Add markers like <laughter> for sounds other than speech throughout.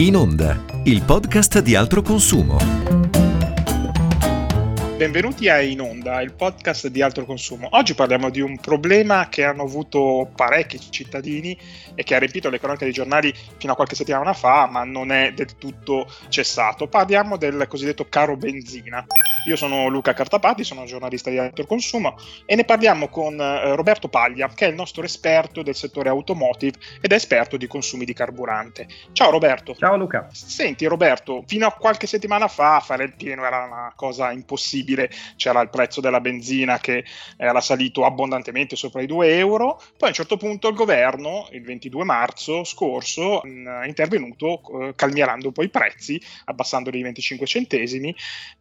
In Onda, il podcast di altro consumo. Benvenuti a In Onda, il podcast di altro consumo. Oggi parliamo di un problema che hanno avuto parecchi cittadini e che ha riempito le cronache dei giornali fino a qualche settimana fa, ma non è del tutto cessato. Parliamo del cosiddetto caro benzina. Io sono Luca Cartapati, sono giornalista di Altro Consumo e ne parliamo con eh, Roberto Paglia, che è il nostro esperto del settore automotive ed è esperto di consumi di carburante. Ciao Roberto. Ciao Luca. Senti Roberto, fino a qualche settimana fa fare il pieno era una cosa impossibile, c'era il prezzo della benzina che era salito abbondantemente sopra i 2 euro, poi a un certo punto il governo, il 22 marzo scorso, è intervenuto eh, calmierando un po' i prezzi, abbassandoli di 25 centesimi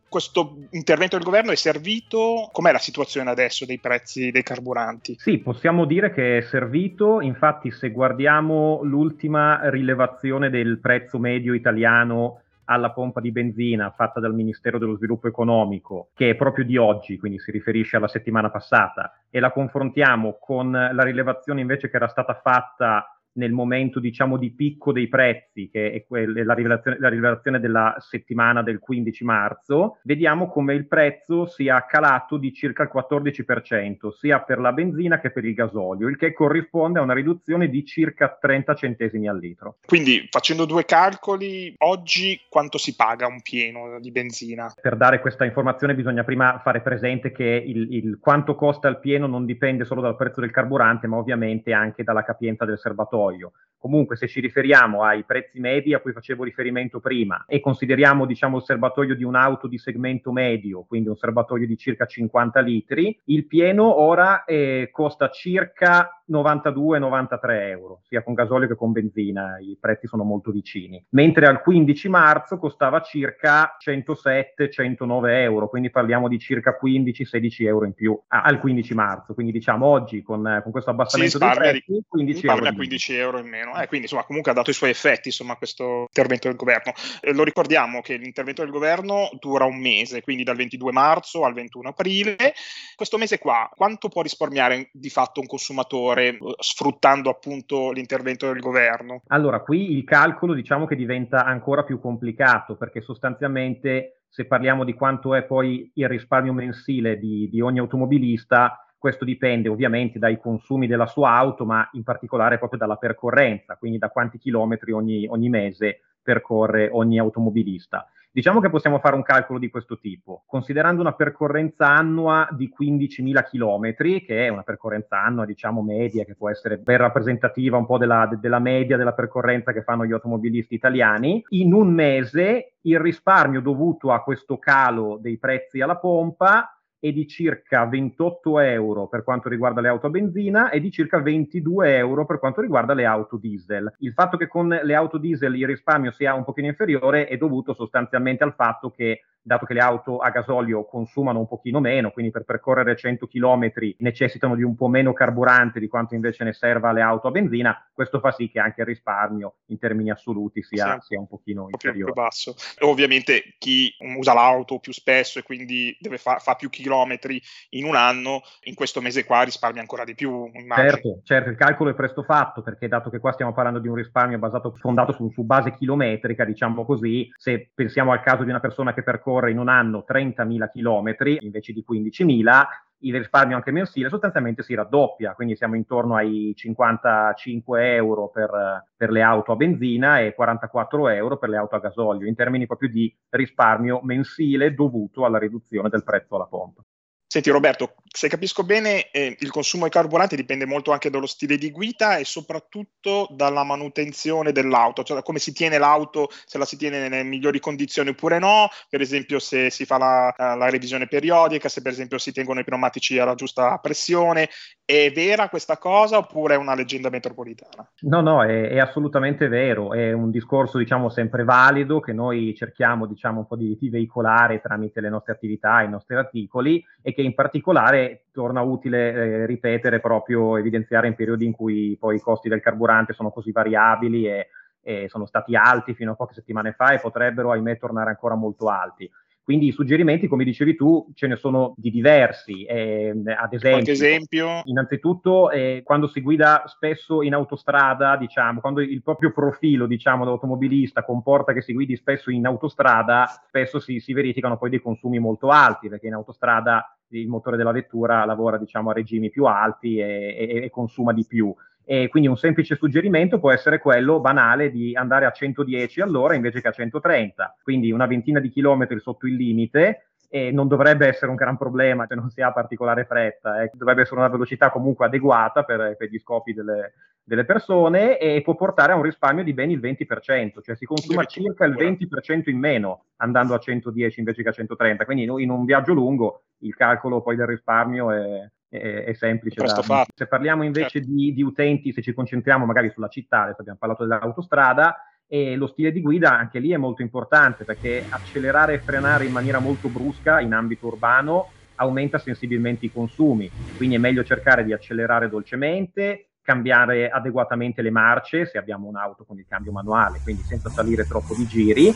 questo intervento del governo è servito? Com'è la situazione adesso dei prezzi dei carburanti? Sì, possiamo dire che è servito, infatti se guardiamo l'ultima rilevazione del prezzo medio italiano alla pompa di benzina fatta dal Ministero dello Sviluppo Economico, che è proprio di oggi, quindi si riferisce alla settimana passata, e la confrontiamo con la rilevazione invece che era stata fatta nel momento diciamo di picco dei prezzi, che è que- la, rivelazione, la, rivelazione, della settimana del 15 marzo, vediamo come il prezzo sia calato di circa il 14%, sia per la benzina che per il gasolio, il che corrisponde a una riduzione di circa 30 centesimi al litro. Quindi facendo due calcoli, oggi quanto si paga un pieno di benzina? Per dare questa informazione bisogna prima fare presente che il, il quanto costa il pieno non dipende solo dal prezzo del carburante, ma ovviamente anche dalla capienza del serbatoio serbatoio. Comunque, se ci riferiamo ai prezzi medi a cui facevo riferimento prima e consideriamo diciamo, il serbatoio di un'auto di segmento medio, quindi un serbatoio di circa 50 litri, il pieno ora eh, costa circa 92-93 euro, sia con gasolio che con benzina, i prezzi sono molto vicini. Mentre al 15 marzo costava circa 107-109 euro, quindi parliamo di circa 15-16 euro in più ah, al 15 marzo. Quindi diciamo oggi con, con questo abbassamento dei prezzi, 15 euro. 15 euro in meno. Eh, quindi insomma comunque ha dato i suoi effetti insomma questo intervento del governo. Eh, lo ricordiamo che l'intervento del governo dura un mese, quindi dal 22 marzo al 21 aprile. Questo mese qua, quanto può risparmiare di fatto un consumatore? fare sfruttando appunto l'intervento del governo? Allora, qui il calcolo diciamo che diventa ancora più complicato perché sostanzialmente se parliamo di quanto è poi il risparmio mensile di, di ogni automobilista, questo dipende ovviamente dai consumi della sua auto, ma in particolare proprio dalla percorrenza, quindi da quanti chilometri ogni, ogni mese percorre ogni automobilista. Diciamo che possiamo fare un calcolo di questo tipo, considerando una percorrenza annua di 15.000 km, che è una percorrenza annua, diciamo, media, che può essere ben rappresentativa un po' della, de, della media della percorrenza che fanno gli automobilisti italiani, in un mese il risparmio dovuto a questo calo dei prezzi alla pompa è di circa 28 euro per quanto riguarda le auto a benzina e di circa 22 euro per quanto riguarda le auto diesel. Il fatto che con le auto diesel il risparmio sia un pochino inferiore è dovuto sostanzialmente al fatto che dato che le auto a gasolio consumano un pochino meno, quindi per percorrere 100 km necessitano di un po' meno carburante di quanto invece ne serva alle auto a benzina, questo fa sì che anche il risparmio in termini assoluti sia, sì, sia un pochino inferiore. Più basso. Ovviamente chi usa l'auto più spesso e quindi deve fa, fa più chilometri in un anno, in questo mese qua risparmia ancora di più. Immagino. Certo, certo, il calcolo è presto fatto perché dato che qua stiamo parlando di un risparmio basato, fondato su, su base chilometrica, diciamo così, se pensiamo al caso di una persona che percorre percorre in un anno 30.000 km invece di 15.000, il risparmio anche mensile sostanzialmente si raddoppia, quindi siamo intorno ai 55 euro per, per, le auto a benzina e 44 euro per le auto a gasolio, in termini proprio di risparmio mensile dovuto alla riduzione del prezzo alla pompa. Senti Roberto, se capisco bene, eh, il consumo di carburante dipende molto anche dallo stile di guida e soprattutto dalla manutenzione dell'auto, cioè da come si tiene l'auto, se la si tiene nelle migliori condizioni oppure no, per esempio se si fa la, la revisione periodica, se per esempio si tengono i pneumatici alla giusta pressione. È vera questa cosa oppure è una leggenda metropolitana? No, no, è, è assolutamente vero, è un discorso diciamo sempre valido che noi cerchiamo diciamo un po' di, di veicolare tramite le nostre attività, i nostri articoli e in particolare torna utile eh, ripetere proprio, evidenziare in periodi in cui poi i costi del carburante sono così variabili e, e sono stati alti fino a poche settimane fa e potrebbero, ahimè, tornare ancora molto alti. Quindi i suggerimenti, come dicevi tu, ce ne sono di diversi. Eh, ad esempio, esempio? innanzitutto, eh, quando si guida spesso in autostrada, diciamo, quando il proprio profilo, diciamo, dell'automobilista comporta che si guidi spesso in autostrada, spesso si, si verificano poi dei consumi molto alti, perché in autostrada il motore della vettura lavora, diciamo, a regimi più alti e, e, e consuma di più. E quindi un semplice suggerimento può essere quello banale di andare a 110 all'ora invece che a 130, quindi una ventina di chilometri sotto il limite e non dovrebbe essere un gran problema se non si ha particolare fretta, eh. dovrebbe essere una velocità comunque adeguata per, per gli scopi delle, delle, persone e può portare a un risparmio di ben il 20%, cioè si consuma circa il 20% in meno andando a 110 invece che a 130, quindi in un viaggio lungo il calcolo poi del risparmio è, è, è semplice. Da, se parliamo invece certo. di, di, utenti, se ci concentriamo magari sulla città, adesso abbiamo parlato dell'autostrada, e lo stile di guida anche lì è molto importante perché accelerare e frenare in maniera molto brusca in ambito urbano aumenta sensibilmente i consumi, quindi è meglio cercare di accelerare dolcemente, cambiare adeguatamente le marce se abbiamo un'auto con il cambio manuale, quindi senza salire troppo di giri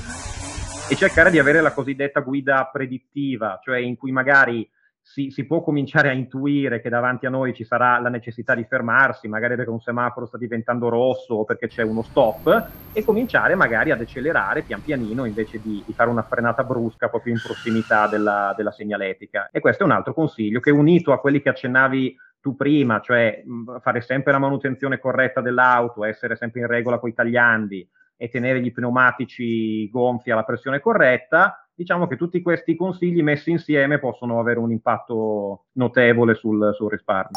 e cercare di avere la cosiddetta guida predittiva, cioè in cui magari si, si, può cominciare a intuire che davanti a noi ci sarà la necessità di fermarsi, magari perché un semaforo sta diventando rosso o perché c'è uno stop, e cominciare magari ad accelerare pian pianino invece di, di fare una frenata brusca proprio in prossimità della, della, segnaletica. E questo è un altro consiglio che unito a quelli che accennavi tu prima, cioè mh, fare sempre la manutenzione corretta dell'auto, essere sempre in regola con i tagliandi e tenere gli pneumatici gonfi alla pressione corretta, diciamo che tutti questi consigli messi insieme possono avere un impatto notevole sul, sul risparmio.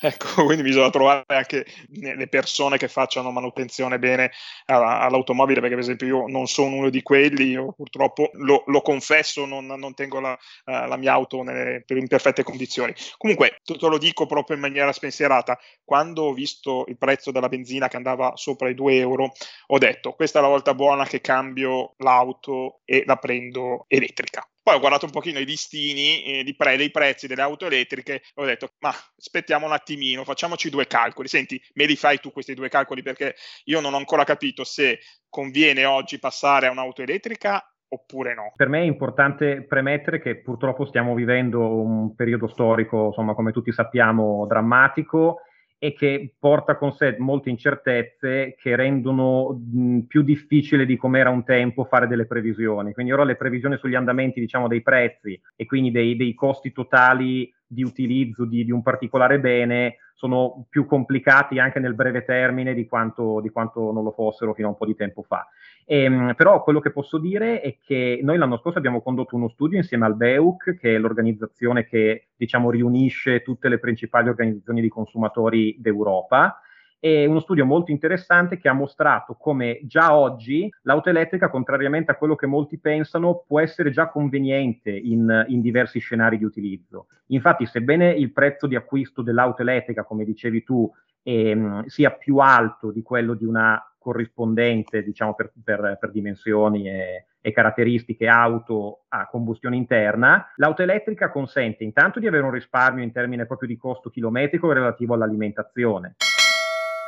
Ecco, <laughs> quindi bisogna trovare anche le persone che facciano manutenzione bene all'automobile, perché per esempio io non sono uno di quelli, io purtroppo lo, lo confesso, non, non tengo la, la, mia auto nelle, in perfette condizioni. Comunque, te lo dico proprio in maniera spensierata, quando ho visto il prezzo della benzina che andava sopra i 2 euro, ho detto questa è la volta buona che cambio l'auto e la prendo elettrica. Poi ho guardato un pochino i listini eh, di pre- dei prezzi delle auto elettriche ho detto, ma aspettiamo un attimino, facciamoci due calcoli. Senti, me li fai tu questi due calcoli perché io non ho ancora capito se conviene oggi passare a un'auto elettrica oppure no. Per me è importante premettere che purtroppo stiamo vivendo un periodo storico, insomma, come tutti sappiamo, drammatico e che porta con sé molte incertezze che rendono mh, più difficile di come era un tempo fare delle previsioni. Quindi ora le previsioni sugli andamenti diciamo, dei prezzi e quindi dei, dei costi totali di utilizzo di, di, un particolare bene sono più complicati anche nel breve termine di quanto, di quanto non lo fossero fino a un po' di tempo fa. E, ehm, però quello che posso dire è che noi l'anno scorso abbiamo condotto uno studio insieme al BEUC, che è l'organizzazione che diciamo, riunisce tutte le principali organizzazioni di consumatori d'Europa. È uno studio molto interessante che ha mostrato come già oggi l'auto elettrica, contrariamente a quello che molti pensano, può essere già conveniente in, in diversi scenari di utilizzo. Infatti, sebbene il prezzo di acquisto dell'auto elettrica, come dicevi tu, ehm, sia più alto di quello di una corrispondente, diciamo, per, per, per dimensioni e, e, caratteristiche auto a combustione interna, l'auto elettrica consente intanto di avere un risparmio in termini proprio di costo chilometrico relativo all'alimentazione.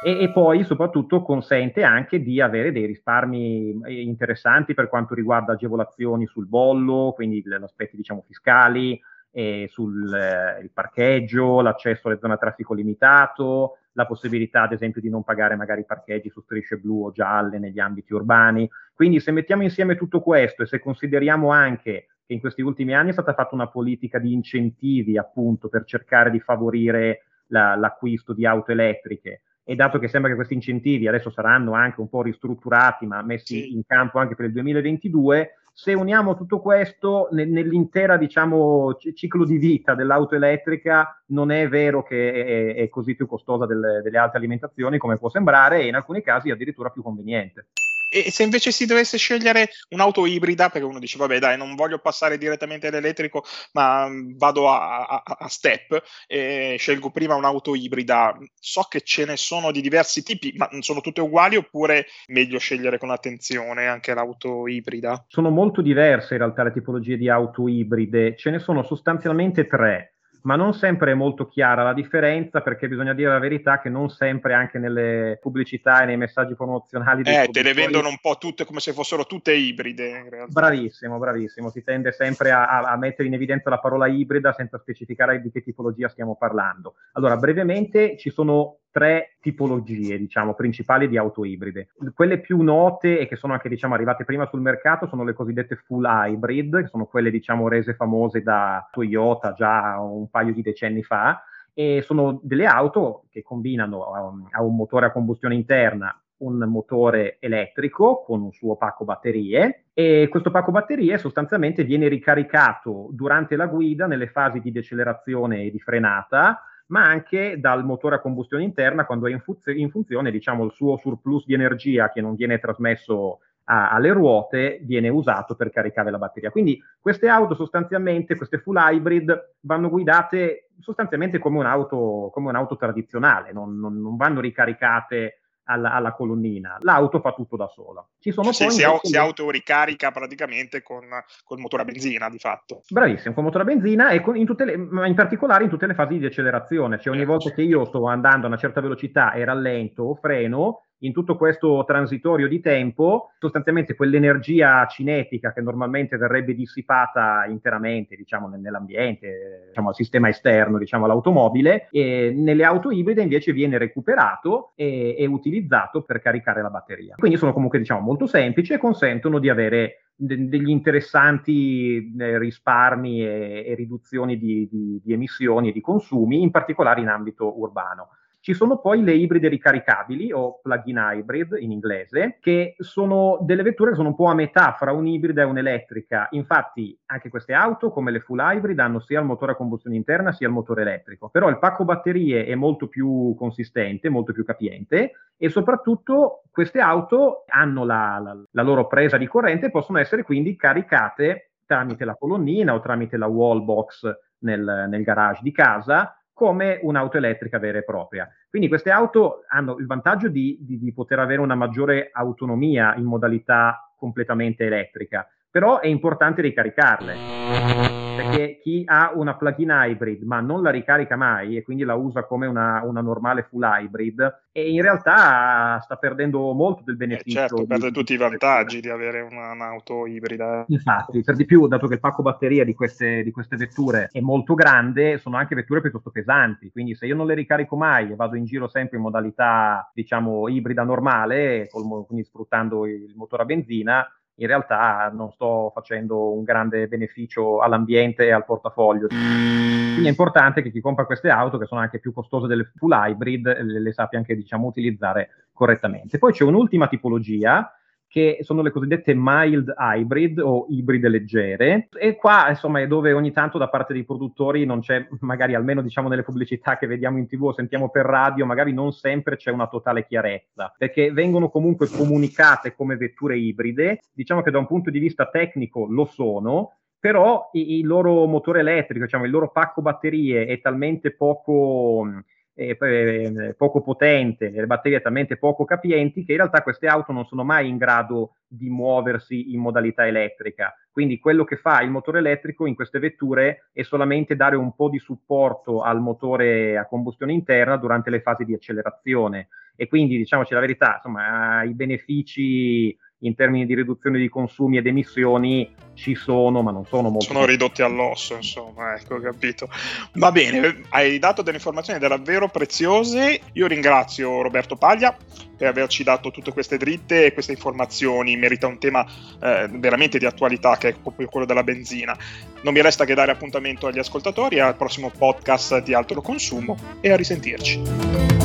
E, e, poi soprattutto consente anche di avere dei risparmi eh, interessanti per quanto riguarda agevolazioni sul bollo, quindi gli aspetti diciamo fiscali, eh, sul eh, parcheggio, l'accesso alle zone a traffico limitato, la possibilità ad esempio di non pagare magari parcheggi su strisce blu o gialle negli ambiti urbani. Quindi se mettiamo insieme tutto questo e se consideriamo anche che in questi ultimi anni è stata fatta una politica di incentivi appunto per cercare di favorire la, l'acquisto di auto elettriche, e dato che sembra che questi incentivi adesso saranno anche un po' ristrutturati ma messi sì. in campo anche per il 2022, se uniamo tutto questo nell'intera diciamo, c- ciclo di vita dell'auto elettrica non è vero che è, è così più costosa delle, delle altre alimentazioni come può sembrare e in alcuni casi addirittura più conveniente. E se invece si dovesse scegliere un'auto ibrida, perché uno dice, vabbè, dai, non voglio passare direttamente all'elettrico, ma mm, vado a, a, a step e scelgo prima un'auto ibrida. So che ce ne sono di diversi tipi, ma sono tutte uguali oppure meglio scegliere con attenzione anche l'auto ibrida? Sono molto diverse in realtà le tipologie di auto ibride, ce ne sono sostanzialmente tre. Ma non sempre è molto chiara la differenza perché bisogna dire la verità che non sempre anche nelle pubblicità e nei messaggi promozionali eh, te le vendono un po' tutte come se fossero tutte ibride bravissimo, bravissimo. Si tende sempre a, a, mettere in evidenza la parola ibrida senza specificare di che tipologia stiamo parlando. Allora brevemente ci sono tre tipologie, diciamo, principali di auto ibride. Quelle più note e che sono anche, diciamo, arrivate prima sul mercato sono le cosiddette full hybrid, che sono quelle, diciamo, rese famose da Toyota già un paio di decenni fa, e sono delle auto che combinano a un, a un motore a combustione interna un motore elettrico con un suo pacco batterie e questo pacco batterie sostanzialmente viene ricaricato durante la guida nelle fasi di decelerazione e di frenata ma anche dal motore a combustione interna quando è in, fu- in funzione, diciamo, il suo surplus di energia che non viene trasmesso a- alle ruote viene usato per caricare la batteria. Quindi queste auto sostanzialmente, queste full hybrid, vanno guidate sostanzialmente come un'auto, come un'auto tradizionale, non, non, non vanno ricaricate alla, alla, colonnina. L'auto fa tutto da sola. Ci sono cioè, si, si, autoricarica praticamente con, con, il motore a benzina, di fatto. Bravissimo, con motore a benzina e con, in, le, in, particolare in tutte le fasi di accelerazione. Cioè ogni volta che io sto andando a una certa velocità e rallento o freno, in tutto questo transitorio di tempo, sostanzialmente quell'energia cinetica che normalmente verrebbe dissipata interamente, diciamo, nell'ambiente, diciamo, al sistema esterno, diciamo, all'automobile, e nelle auto ibride invece viene recuperato e, e utilizzato per caricare la batteria. Quindi sono comunque, diciamo, molto semplici e consentono di avere degli interessanti eh, risparmi e, e riduzioni di, di, di emissioni e di consumi, in particolare in ambito urbano. Ci sono poi le ibride ricaricabili o plug-in hybrid in inglese, che sono delle vetture che sono un po' a metà fra un'ibrida e un'elettrica. Infatti anche queste auto, come le full hybrid, hanno sia il motore a combustione interna sia il motore elettrico. Però il pacco batterie è molto più consistente, molto più capiente e soprattutto queste auto hanno la, la, la loro presa di corrente e possono essere quindi caricate tramite la colonnina o tramite la wall box nel, nel garage di casa come un'auto elettrica vera e propria. Quindi queste auto hanno il vantaggio di, di, di poter avere una maggiore autonomia in modalità completamente elettrica, però è importante ricaricarle perché chi ha una plug-in hybrid ma non la ricarica mai e quindi la usa come una, una normale full hybrid, e in realtà sta perdendo molto del beneficio. Eh certo, perde tutti i vantaggi di avere una, un'auto ibrida. Infatti, per di più, dato che il pacco batteria di queste, di queste vetture è molto grande, sono anche vetture piuttosto pesanti, quindi se io non le ricarico mai e vado in giro sempre in modalità, diciamo, ibrida normale, col, quindi sfruttando il motore a benzina, in realtà non sto facendo un grande beneficio all'ambiente e al portafoglio. Quindi è importante che chi compra queste auto, che sono anche più costose delle full hybrid, le, le sappia anche diciamo, utilizzare correttamente. Poi c'è un'ultima tipologia che sono le cosiddette mild hybrid o ibride leggere. E qua, insomma, è dove ogni tanto da parte dei produttori non c'è, magari almeno diciamo nelle pubblicità che vediamo in tv o sentiamo per radio, magari non sempre c'è una totale chiarezza, perché vengono comunque comunicate come vetture ibride. Diciamo che da un punto di vista tecnico lo sono, però il loro motore elettrico, diciamo, il loro pacco batterie è talmente poco eh, poco potente, le batterie talmente poco capienti che in realtà queste auto non sono mai in grado di muoversi in modalità elettrica. Quindi quello che fa il motore elettrico in queste vetture è solamente dare un po' di supporto al motore a combustione interna durante le fasi di accelerazione. E quindi diciamoci la verità, insomma, i benefici in termini di riduzione di consumi ed emissioni ci sono, ma non sono molto. Sono ridotti all'osso, insomma, ecco, capito. Va bene, hai dato delle informazioni davvero preziose. Io ringrazio Roberto Paglia per averci dato tutte queste dritte e queste informazioni. Merita un tema eh, veramente di attualità che è proprio quello della benzina. Non mi resta che dare appuntamento agli ascoltatori al prossimo podcast di alto consumo e a risentirci.